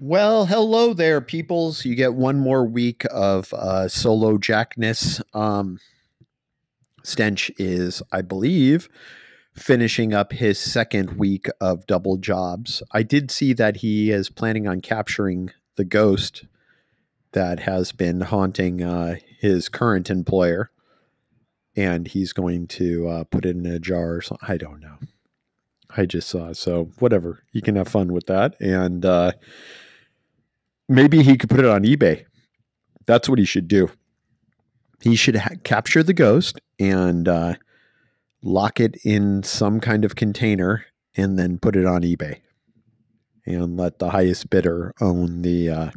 Well, hello there, peoples. You get one more week of uh, solo jackness. Um, Stench is, I believe, finishing up his second week of double jobs. I did see that he is planning on capturing the ghost that has been haunting uh, his current employer, and he's going to uh, put it in a jar or something. I don't know. I just saw. So, whatever. You can have fun with that. And, uh, maybe he could put it on eBay. That's what he should do. He should ha- capture the ghost and uh, lock it in some kind of container and then put it on eBay and let the highest bidder own the uh,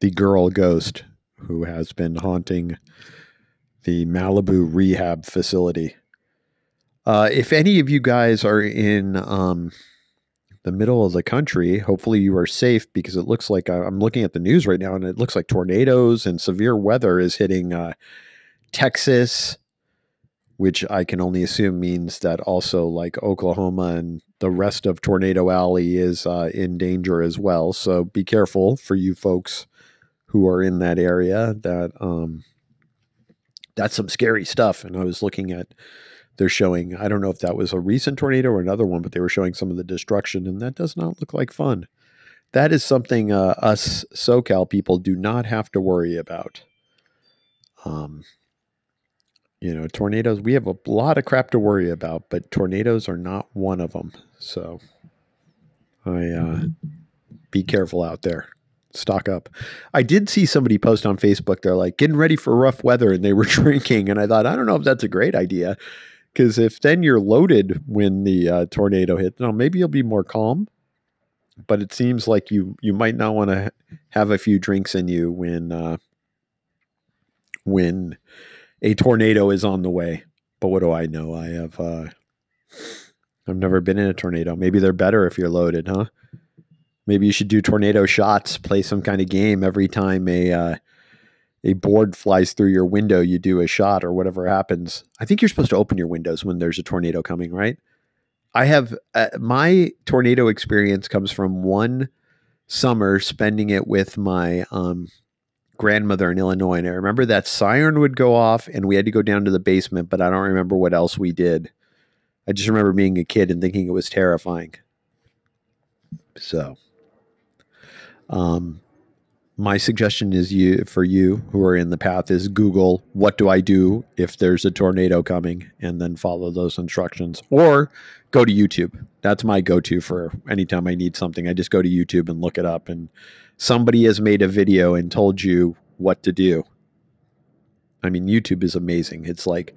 the girl ghost who has been haunting the Malibu rehab facility. Uh, if any of you guys are in um, the middle of the country. Hopefully, you are safe because it looks like uh, I'm looking at the news right now, and it looks like tornadoes and severe weather is hitting uh, Texas, which I can only assume means that also like Oklahoma and the rest of Tornado Alley is uh, in danger as well. So be careful for you folks who are in that area. That um, that's some scary stuff. And I was looking at they're showing i don't know if that was a recent tornado or another one but they were showing some of the destruction and that does not look like fun. That is something uh, us socal people do not have to worry about. Um, you know tornadoes we have a lot of crap to worry about but tornadoes are not one of them so i uh, be careful out there. Stock up. I did see somebody post on facebook they're like getting ready for rough weather and they were drinking and i thought i don't know if that's a great idea because if then you're loaded when the uh, tornado hits, now maybe you'll be more calm. But it seems like you you might not want to have a few drinks in you when uh, when a tornado is on the way. But what do I know? I have uh, I've never been in a tornado. Maybe they're better if you're loaded, huh? Maybe you should do tornado shots. Play some kind of game every time a uh, a board flies through your window, you do a shot or whatever happens. I think you're supposed to open your windows when there's a tornado coming, right? I have uh, my tornado experience comes from one summer spending it with my um, grandmother in Illinois. And I remember that siren would go off and we had to go down to the basement, but I don't remember what else we did. I just remember being a kid and thinking it was terrifying. So, um, my suggestion is you for you who are in the path is google what do i do if there's a tornado coming? And then follow those instructions. Or go to youtube. That's my go-to for anytime i need something. I just go to youtube and look it up. And somebody has made a video and told you what to do. I mean youtube is amazing. It's like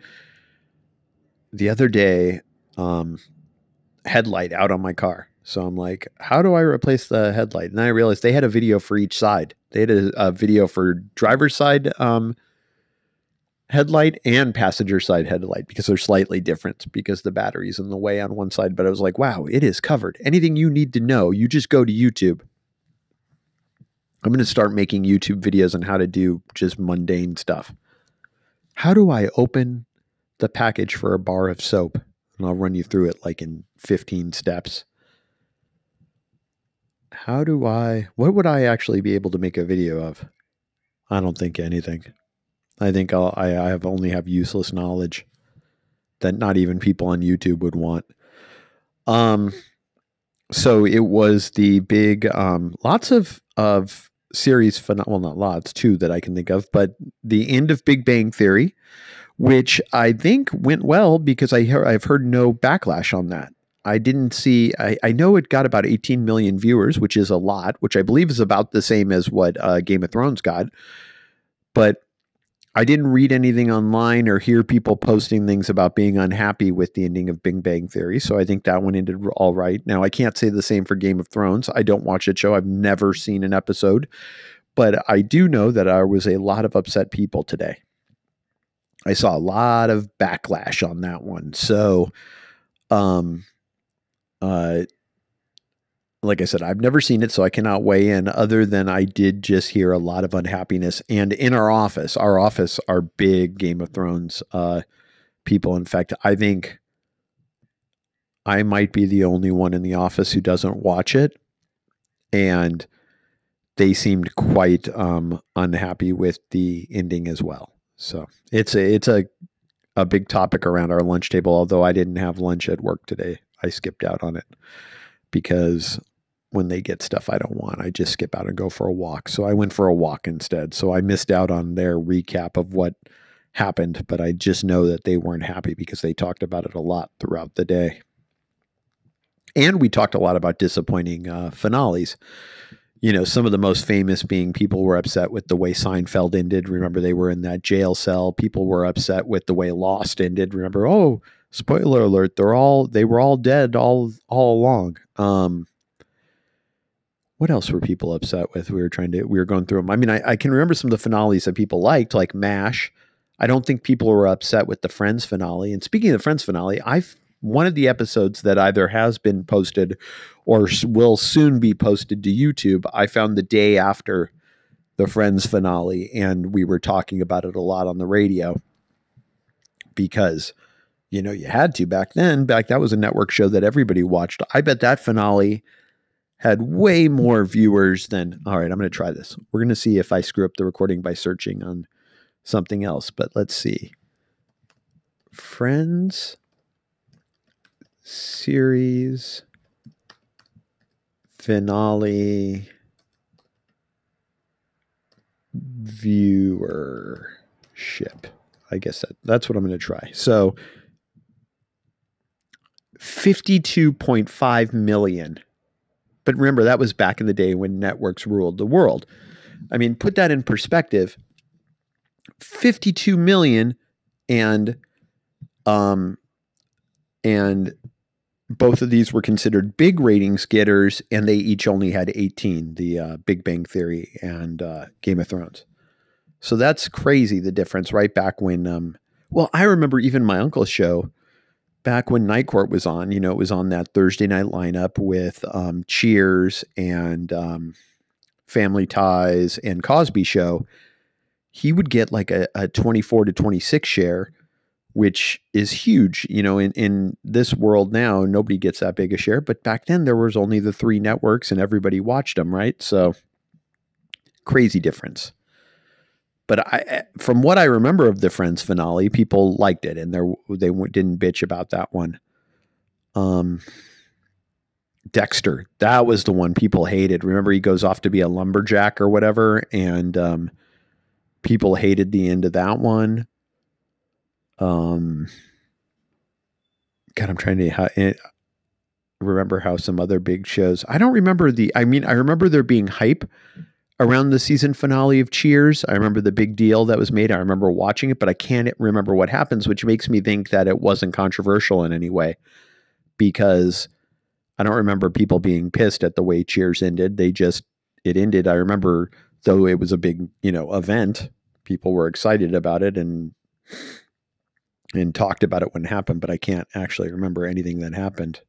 the other day um headlight out on my car. So I'm like, how do I replace the headlight? And I realized they had a video for each side. They had a, a video for driver's side um, headlight and passenger side headlight because they're slightly different because the battery's in the way on one side. But I was like, wow, it is covered. Anything you need to know, you just go to YouTube. I'm going to start making YouTube videos on how to do just mundane stuff. How do I open the package for a bar of soap? And I'll run you through it like in 15 steps how do I, what would I actually be able to make a video of? I don't think anything. I think I'll, I, I have only have useless knowledge that not even people on YouTube would want. Um, so it was the big, um, lots of, of series, well, not lots, two that I can think of, but the end of Big Bang Theory, which I think went well because I I've heard no backlash on that. I didn't see. I, I, know it got about 18 million viewers, which is a lot, which I believe is about the same as what uh, Game of Thrones got. But I didn't read anything online or hear people posting things about being unhappy with the ending of Big Bang Theory. So I think that one ended all right. Now I can't say the same for Game of Thrones. I don't watch that show. I've never seen an episode, but I do know that there was a lot of upset people today. I saw a lot of backlash on that one. So, um, uh, like I said, I've never seen it, so I cannot weigh in other than I did just hear a lot of unhappiness. And in our office, our office are big Game of Thrones uh, people. In fact, I think I might be the only one in the office who doesn't watch it. and they seemed quite um, unhappy with the ending as well. So it's a it's a a big topic around our lunch table. Although I didn't have lunch at work today, I skipped out on it because when they get stuff I don't want, I just skip out and go for a walk. So I went for a walk instead. So I missed out on their recap of what happened, but I just know that they weren't happy because they talked about it a lot throughout the day. And we talked a lot about disappointing uh, finales. You know, some of the most famous being people were upset with the way Seinfeld ended. Remember, they were in that jail cell. People were upset with the way Lost ended. Remember, oh, spoiler alert, they're all they were all dead all all along. Um, what else were people upset with? We were trying to we were going through them. I mean, I, I can remember some of the finales that people liked, like MASH. I don't think people were upset with the Friends finale. And speaking of the Friends finale, I've one of the episodes that either has been posted or will soon be posted to YouTube. I found the day after the Friends finale, and we were talking about it a lot on the radio because you know you had to back then. Back that was a network show that everybody watched. I bet that finale had way more viewers than. All right, I'm going to try this. We're going to see if I screw up the recording by searching on something else, but let's see. Friends series finale viewership. I guess that, that's what I'm going to try. So 52.5 million. But remember, that was back in the day when networks ruled the world. I mean, put that in perspective. 52 million and um and both of these were considered big ratings getters and they each only had 18 the uh, big bang theory and uh, game of thrones. So that's crazy the difference right back when um well i remember even my uncle's show back when Night Court was on, you know, it was on that Thursday night lineup with um, Cheers and um, Family Ties and Cosby Show. He would get like a, a 24 to 26 share, which is huge. You know, in, in this world now, nobody gets that big a share. But back then, there was only the three networks and everybody watched them, right? So crazy difference but I, from what I remember of the Friends finale, people liked it and they didn't bitch about that one. Um, Dexter, that was the one people hated. Remember, he goes off to be a lumberjack or whatever, and um, people hated the end of that one. Um, God, I'm trying to eh, remember how some other big shows. I don't remember the. I mean, I remember there being hype around the season finale of Cheers. I remember the big deal that was made. I remember watching it, but I can't remember what happens, which makes me think that it wasn't controversial in any way because I don't remember people being pissed at the way Cheers ended. They just, it ended. I remember, though it was a big, you know, event, people were excited about it and, and talked about it when it happened, but I can't actually remember anything that happened.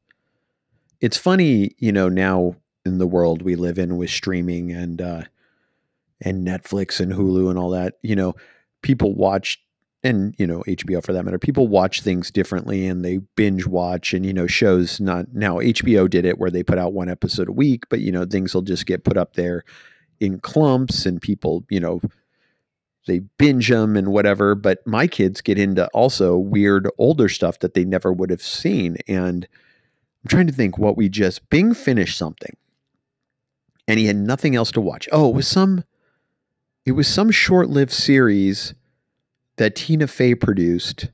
It's funny, you know, now in the world we live in with streaming and uh, and Netflix and Hulu and all that, you know, people watch and you know HBO for that matter. People watch things differently and they binge watch and you know shows not now HBO did it where they put out one episode a week, but you know things will just get put up there in clumps and people, you know, they binge them and whatever, but my kids get into also weird older stuff that they never would have seen and I'm trying to think what we just Bing finished something and he had nothing else to watch. Oh, it was some it was some short-lived series that Tina Fey produced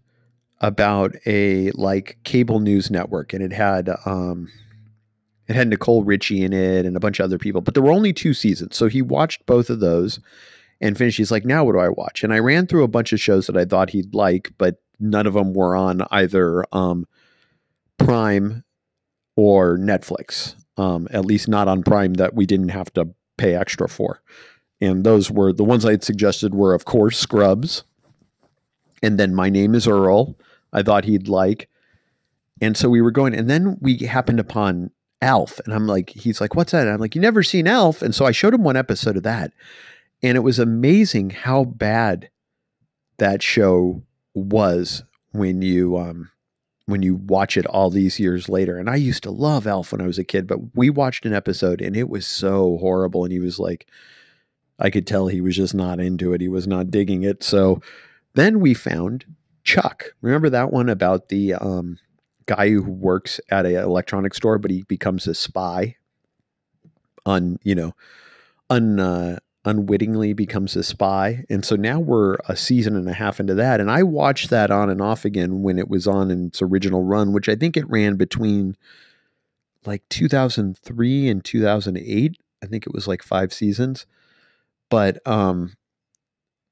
about a like cable news network, and it had um, it had Nicole Richie in it and a bunch of other people, but there were only two seasons, so he watched both of those and finished. He's like, now what do I watch? And I ran through a bunch of shows that I thought he'd like, but none of them were on either um, Prime or Netflix. Um, at least not on Prime that we didn't have to pay extra for and those were the ones I had suggested were, of course, Scrubs, and then My Name Is Earl. I thought he'd like, and so we were going, and then we happened upon Alf, and I'm like, he's like, what's that? And I'm like, you never seen Alf, and so I showed him one episode of that, and it was amazing how bad that show was when you um when you watch it all these years later. And I used to love Alf when I was a kid, but we watched an episode and it was so horrible. And he was like, I could tell he was just not into it. He was not digging it. So then we found Chuck. Remember that one about the um, guy who works at an electronics store, but he becomes a spy on, you know, un, uh, unwittingly becomes a spy. And so now we're a season and a half into that. And I watched that on and off again when it was on in its original run, which I think it ran between like 2003 and 2008. I think it was like five seasons. But um,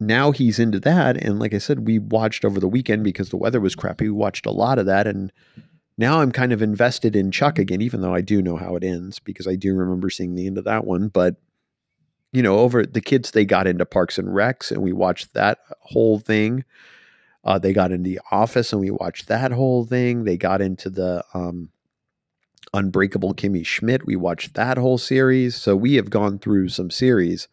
now he's into that. And like I said, we watched over the weekend because the weather was crappy. We watched a lot of that. And now I'm kind of invested in Chuck again, even though I do know how it ends because I do remember seeing the end of that one. But you know, over the kids, they got into Parks and Recs and we watched that whole thing. Uh, they got into The Office and we watched that whole thing. They got into the um, Unbreakable Kimmy Schmidt. We watched that whole series. So we have gone through some series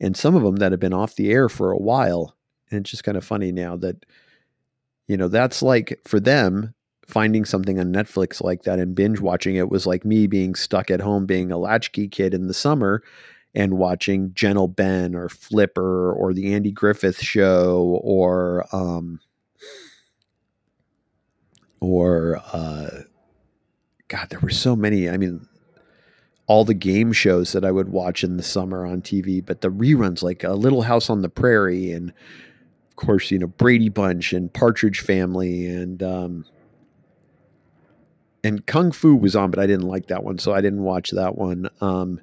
and some of them that have been off the air for a while. And it's just kind of funny now that, you know, that's like for them, finding something on Netflix like that and binge watching it was like me being stuck at home being a latchkey kid in the summer and watching Gentle Ben or Flipper or the Andy Griffith Show or um, or uh, God, there were so many. I mean, all the game shows that I would watch in the summer on TV, but the reruns like a Little House on the Prairie and of course, you know, Brady Bunch and Partridge Family and um, and Kung Fu was on, but I didn't like that one, so I didn't watch that one. Um,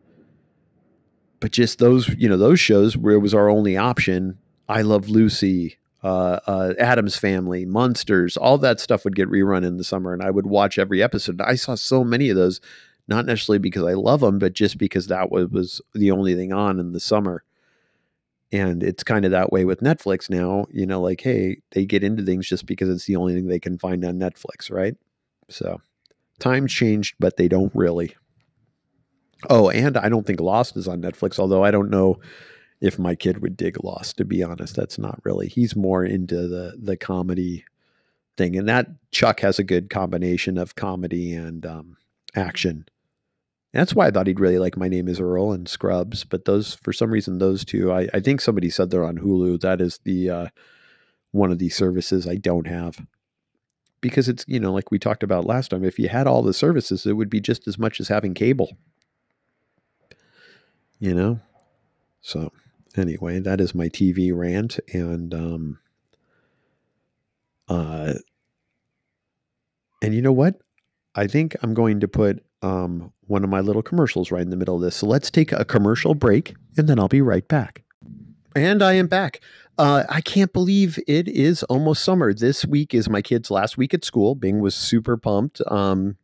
but just those, you know, those shows where it was our only option. I Love Lucy, uh, uh, Addams Family, Munsters, all that stuff would get rerun in the summer, and I would watch every episode. I saw so many of those, not necessarily because I love them, but just because that was, was the only thing on in the summer. And it's kind of that way with Netflix now. You know, like, hey, they get into things just because it's the only thing they can find on Netflix, right? So times changed, but they don't really. Oh, and I don't think Lost is on Netflix, although I don't know if my kid would dig Lost, to be honest. That's not really. He's more into the the comedy thing. And that Chuck has a good combination of comedy and um, action. That's why I thought he'd really like My Name is Earl and Scrubs. But those, for some reason, those two, I, I think somebody said they're on Hulu. That is the uh, one of the services I don't have. Because it's, you know, like we talked about last time, if you had all the services, it would be just as much as having cable you know? So, anyway, that is my TV rant. And, um, uh, and you know what? I think I'm going to put um, one of my little commercials right in the middle of this. So let's take a commercial break and then I'll be right back. And I am back. Uh, I can't believe it is almost summer. This week is my kid's last week at school. Bing was super pumped. Um,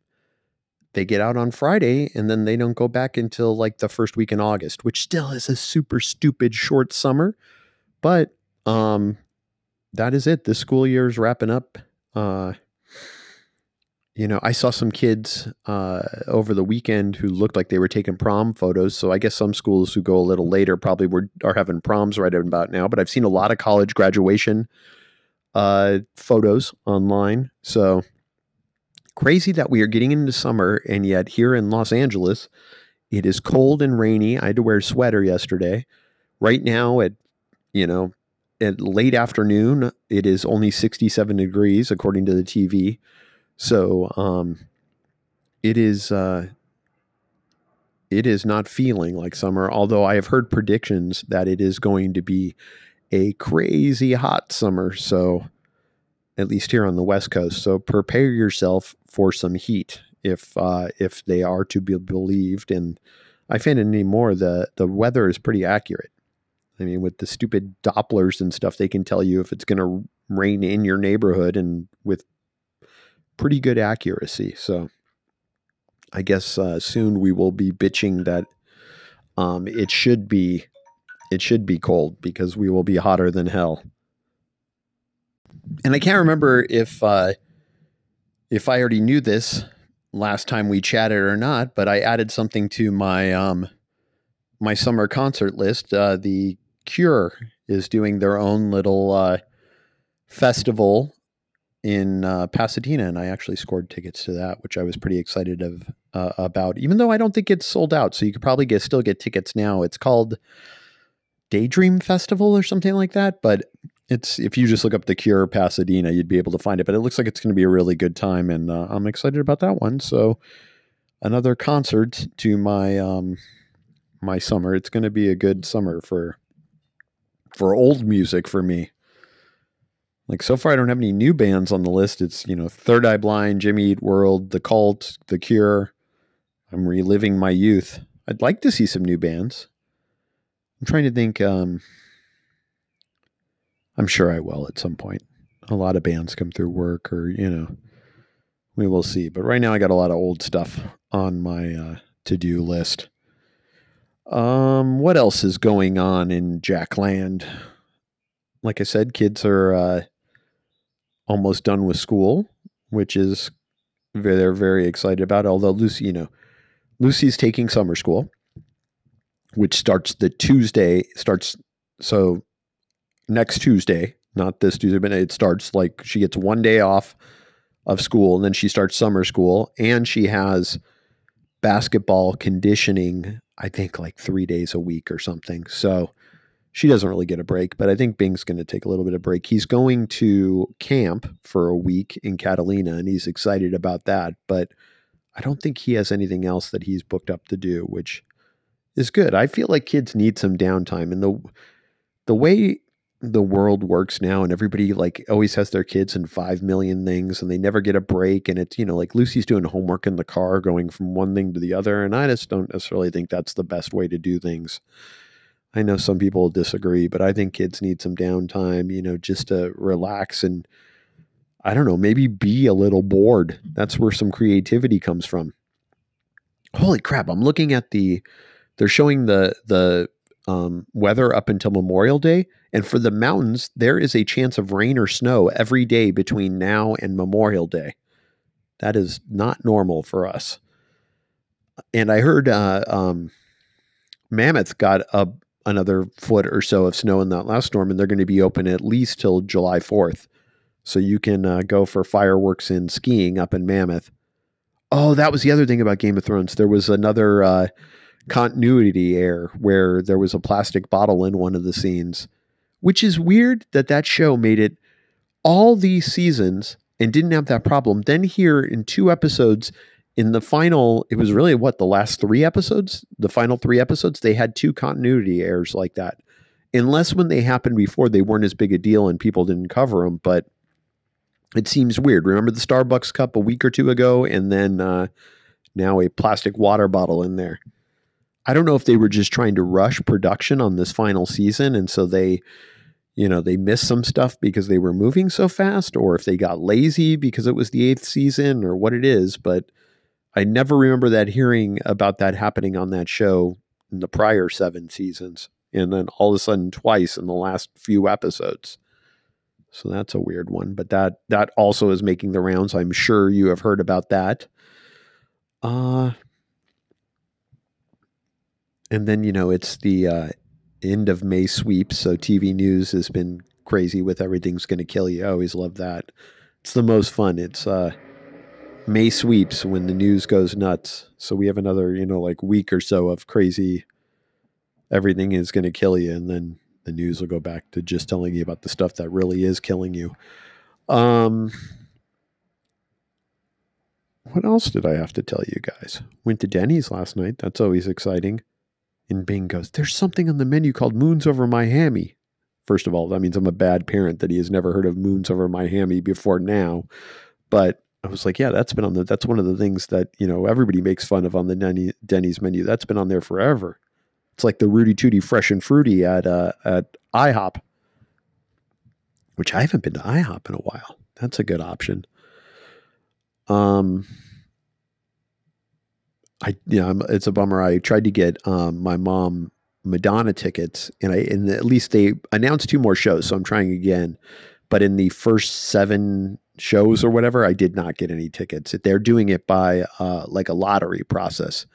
they get out on Friday and then they don't go back until like the first week in August, which still is a super stupid short summer. But um, that is it. This school year is wrapping up. Uh, you know, I saw some kids uh, over the weekend who looked like they were taking prom photos. So I guess some schools who go a little later probably were are having proms right about now. But I've seen a lot of college graduation uh, photos online. So Crazy that we are getting into summer, and yet here in Los Angeles, it is cold and rainy. I had to wear a sweater yesterday. Right now, at you know, at late afternoon, it is only 67 degrees according to the TV. So, um, it is uh, it is not feeling like summer. Although I have heard predictions that it is going to be a crazy hot summer. So at least here on the West Coast. So prepare yourself for some heat if uh, if they are to be believed. And I find it anymore the the weather is pretty accurate. I mean, with the stupid Dopplers and stuff, they can tell you if it's going to rain in your neighborhood and with pretty good accuracy. So I guess uh, soon we will be bitching that um, it should be it should be cold because we will be hotter than hell and I can't remember if uh, if I already knew this last time we chatted or not, but I added something to my um, my summer concert list. Uh, the Cure is doing their own little uh, festival in uh, Pasadena, and I actually scored tickets to that, which I was pretty excited of uh, about. Even though I don't think it's sold out, so you could probably get still get tickets now. It's called Daydream Festival or something like that, but it's if you just look up the Cure Pasadena, you'd be able to find it. But it looks like it's going to be a really good time, and uh, I'm excited about that one. So another concert to my um, my summer. It's going to be a good summer for for old music for me. Like so far, I don't have any new bands on the list. It's you know Third Eye Blind, Jimmy Eat World, The Cult, The Cure. I'm reliving my youth. I'd like to see some new bands. I'm trying to think. Um, I'm sure I will at some point. A lot of bands come through work, or you know, we will see. But right now, I got a lot of old stuff on my uh, to do list. Um, what else is going on in Jackland? Like I said, kids are uh, almost done with school, which is they're very excited about. Although Lucy, you know, Lucy's taking summer school, which starts the Tuesday starts so next Tuesday, not this Tuesday, but it starts like she gets one day off of school and then she starts summer school and she has basketball conditioning, I think like three days a week or something. So she doesn't really get a break, but I think Bing's going to take a little bit of break. He's going to camp for a week in Catalina and he's excited about that, but I don't think he has anything else that he's booked up to do, which is good. I feel like kids need some downtime and the the way the world works now and everybody like always has their kids in 5 million things and they never get a break and it's you know like Lucy's doing homework in the car going from one thing to the other and I just don't necessarily think that's the best way to do things. I know some people disagree, but I think kids need some downtime, you know, just to relax and I don't know, maybe be a little bored. That's where some creativity comes from. Holy crap, I'm looking at the they're showing the the um, weather up until Memorial Day, and for the mountains, there is a chance of rain or snow every day between now and Memorial Day. That is not normal for us. And I heard uh, um, Mammoth got a another foot or so of snow in that last storm, and they're going to be open at least till July 4th. So you can uh, go for fireworks and skiing up in Mammoth. Oh, that was the other thing about Game of Thrones. There was another uh, continuity error where there was a plastic bottle in one of the scenes, which is weird that that show made it all these seasons and didn't have that problem. Then here in two episodes, in the final, it was really what the last three episodes, the final three episodes, they had two continuity errors like that. Unless when they happened before, they weren't as big a deal and people didn't cover them. But it seems weird. Remember the Starbucks cup a week or two ago, and then uh, now a plastic water bottle in there. I don't know if they were just trying to rush production on this final season, and so they, you know, they missed some stuff because they were moving so fast, or if they got lazy because it was the eighth season, or what it is. But I never remember that hearing about that happening on that show in the prior seven seasons, and then all of a sudden twice in the last few episodes. So that's a weird one, but that that also is making the rounds. I'm sure you have heard about that. Uh and then you know it's the uh, end of May sweep, so TV news has been crazy with everything's going to kill you. I always love that. It's the most fun. It's uh, May sweeps when the news goes nuts. So we have another you know like week or so of crazy. Everything is going to kill you, and then the news will go back to just telling you about the stuff that really is killing you. Um, what else did I have to tell you guys? Went to Denny's last night. That's always exciting. And Bing goes, There's something on the menu called Moons Over My Hammy. First of all, that means I'm a bad parent that he has never heard of Moons Over My Hammy before now. But I was like, yeah, that's been on the, that's one of the things that, you know, everybody makes fun of on the Denny, Denny's menu. That's been on there forever. It's like the Rooty Tooty Fresh and Fruity at, uh, at IHOP, which I haven't been to IHOP in a while. That's a good option. Um, I yeah, it's a bummer. I tried to get um, my mom Madonna tickets, and I and at least they announced two more shows, so I'm trying again. But in the first seven shows or whatever, I did not get any tickets. They're doing it by uh, like a lottery process.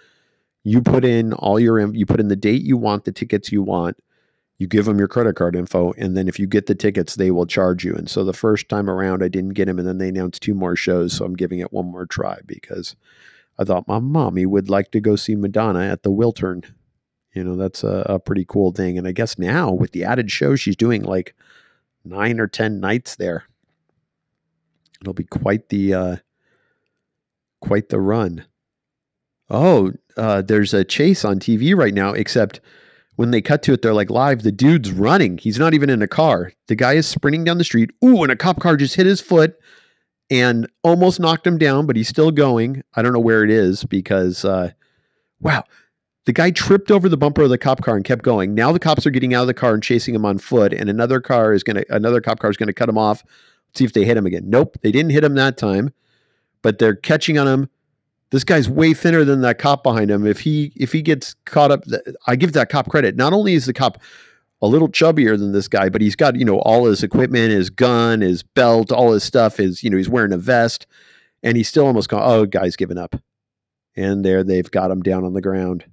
You put in all your you put in the date you want, the tickets you want. You give them your credit card info, and then if you get the tickets, they will charge you. And so the first time around, I didn't get them, and then they announced two more shows, so I'm giving it one more try because I thought my mommy would like to go see Madonna at the Wiltern. You know, that's a, a pretty cool thing. And I guess now with the added show, she's doing like nine or ten nights there. It'll be quite the uh, quite the run. Oh, uh, there's a chase on TV right now, except when they cut to it, they're like live. The dude's running. He's not even in a car. The guy is sprinting down the street. Ooh, and a cop car just hit his foot and almost knocked him down, but he's still going. I don't know where it is because, uh, wow, the guy tripped over the bumper of the cop car and kept going. Now the cops are getting out of the car and chasing him on foot, and another car is gonna, another cop car is gonna cut him off. See if they hit him again. Nope, they didn't hit him that time, but they're catching on him this guy's way thinner than that cop behind him. If he if he gets caught up, I give that cop credit. Not only is the cop a little chubbier than this guy, but he's got you know all his equipment, his gun, his belt, all his stuff. Is you know he's wearing a vest, and he's still almost gone. Oh, guy's given up, and there they've got him down on the ground.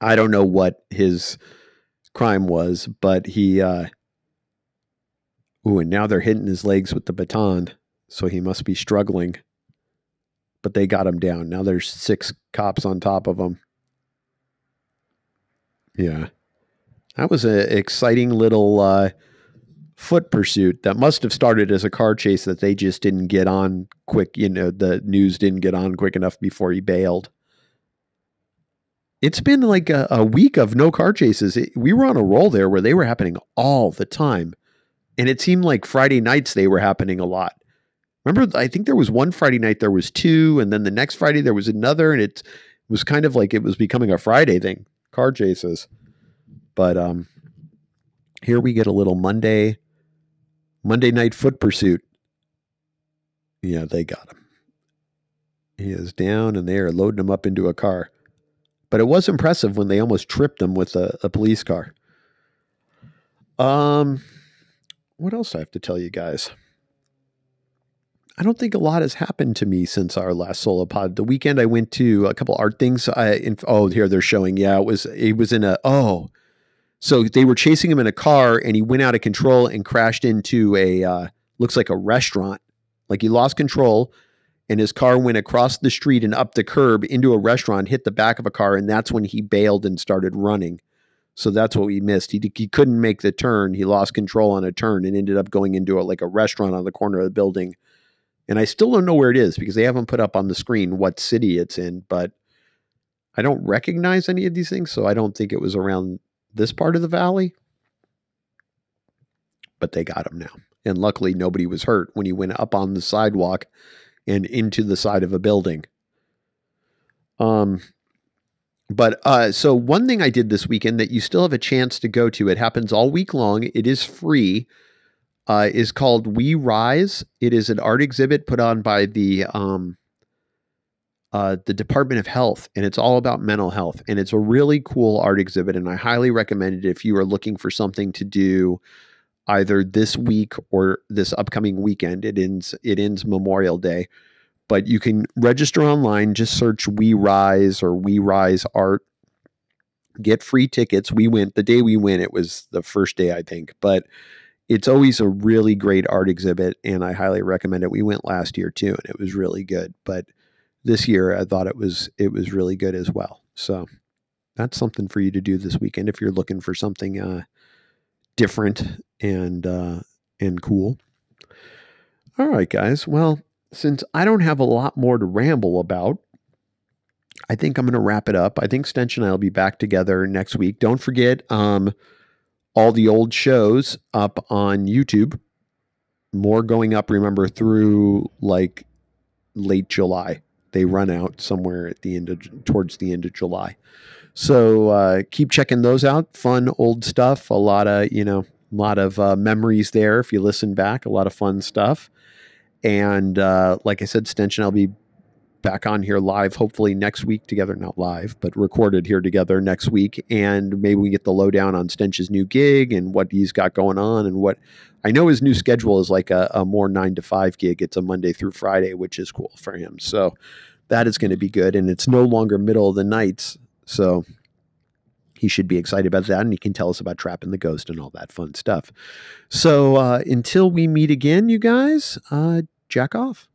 I don't know what his crime was, but he. uh Ooh, and now they're hitting his legs with the baton, so he must be struggling but they got him down. Now there's six cops on top of him. Yeah. That was an exciting little uh, foot pursuit that must have started as a car chase that they just didn't get on quick. You know, the news didn't get on quick enough before he bailed. It's been like a, a week of no car chases. It, we were on a roll there where they were happening all the time. And it seemed like Friday nights they were happening a lot. Remember, I think there was one Friday night there was two, and then the next Friday there was another, and it was kind of like it was becoming a Friday thing, car chases. But um, here we get a little Monday, Monday night foot pursuit. Yeah, they got him. He is down, and they are loading him up into a car. But it was impressive when they almost tripped him with a, a police car. Um, what else I have to tell you guys? I don't think a lot has happened to me since our last solo pod. The weekend I went to a couple art things. I in, oh here they're showing. Yeah, it was it was in a oh, so they were chasing him in a car and he went out of control and crashed into a uh, looks like a restaurant. Like he lost control and his car went across the street and up the curb into a restaurant, hit the back of a car, and that's when he bailed and started running. So that's what we missed. He, he couldn't make the turn. He lost control on a turn and ended up going into a, like a restaurant on the corner of the building and I still don't know where it is because they haven't put up on the screen what city it's in, but I don't recognize any of these things, so I don't think it was around this part of the valley. But they got him now. And luckily nobody was hurt when he went up on the sidewalk and into the side of a building. Um but uh, so one thing I did this weekend that you still have a chance to go to, it happens all week long. It is free uh, is called We Rise. It is an art exhibit put on by the um, uh, the Department of Health, and it's all about mental health. And it's a really cool art exhibit, and I highly recommend it if you are looking for something to do either this week or this upcoming weekend. It ends it ends Memorial Day, but you can register online. Just search We Rise or We Rise Art. Get free tickets. We went the day we went. It was the first day, I think, but it's always a really great art exhibit and I highly recommend it. We went last year too and it was really good, but this year I thought it was it was really good as well. So that's something for you to do this weekend if you're looking for something uh, different and uh, and cool. All right, guys. Well, since I don't have a lot more to ramble about, I think I'm going to wrap it up. I think Stench and I will be back together next week. Don't forget, um, all the old shows up on YouTube. More going up, remember, through like late July. They run out somewhere at the end of towards the end of July. So uh, keep checking those out. Fun old stuff. A lot of you know, a lot of uh, memories there. If you listen back, a lot of fun stuff. And uh, like I said, Stench and I'll be back on here live, hopefully next week together, not live, but recorded here together next week. And maybe we get the lowdown on Stench's new gig and what he's got going on and what I know his new schedule is like a, a more nine to five gig. It's a Monday through Friday, which is cool for him. So that is going to be good. And it's no longer middle of the nights. So he should be excited about that and he can tell us about trapping the ghost and all that fun stuff. So uh, until we meet again you guys uh, jack off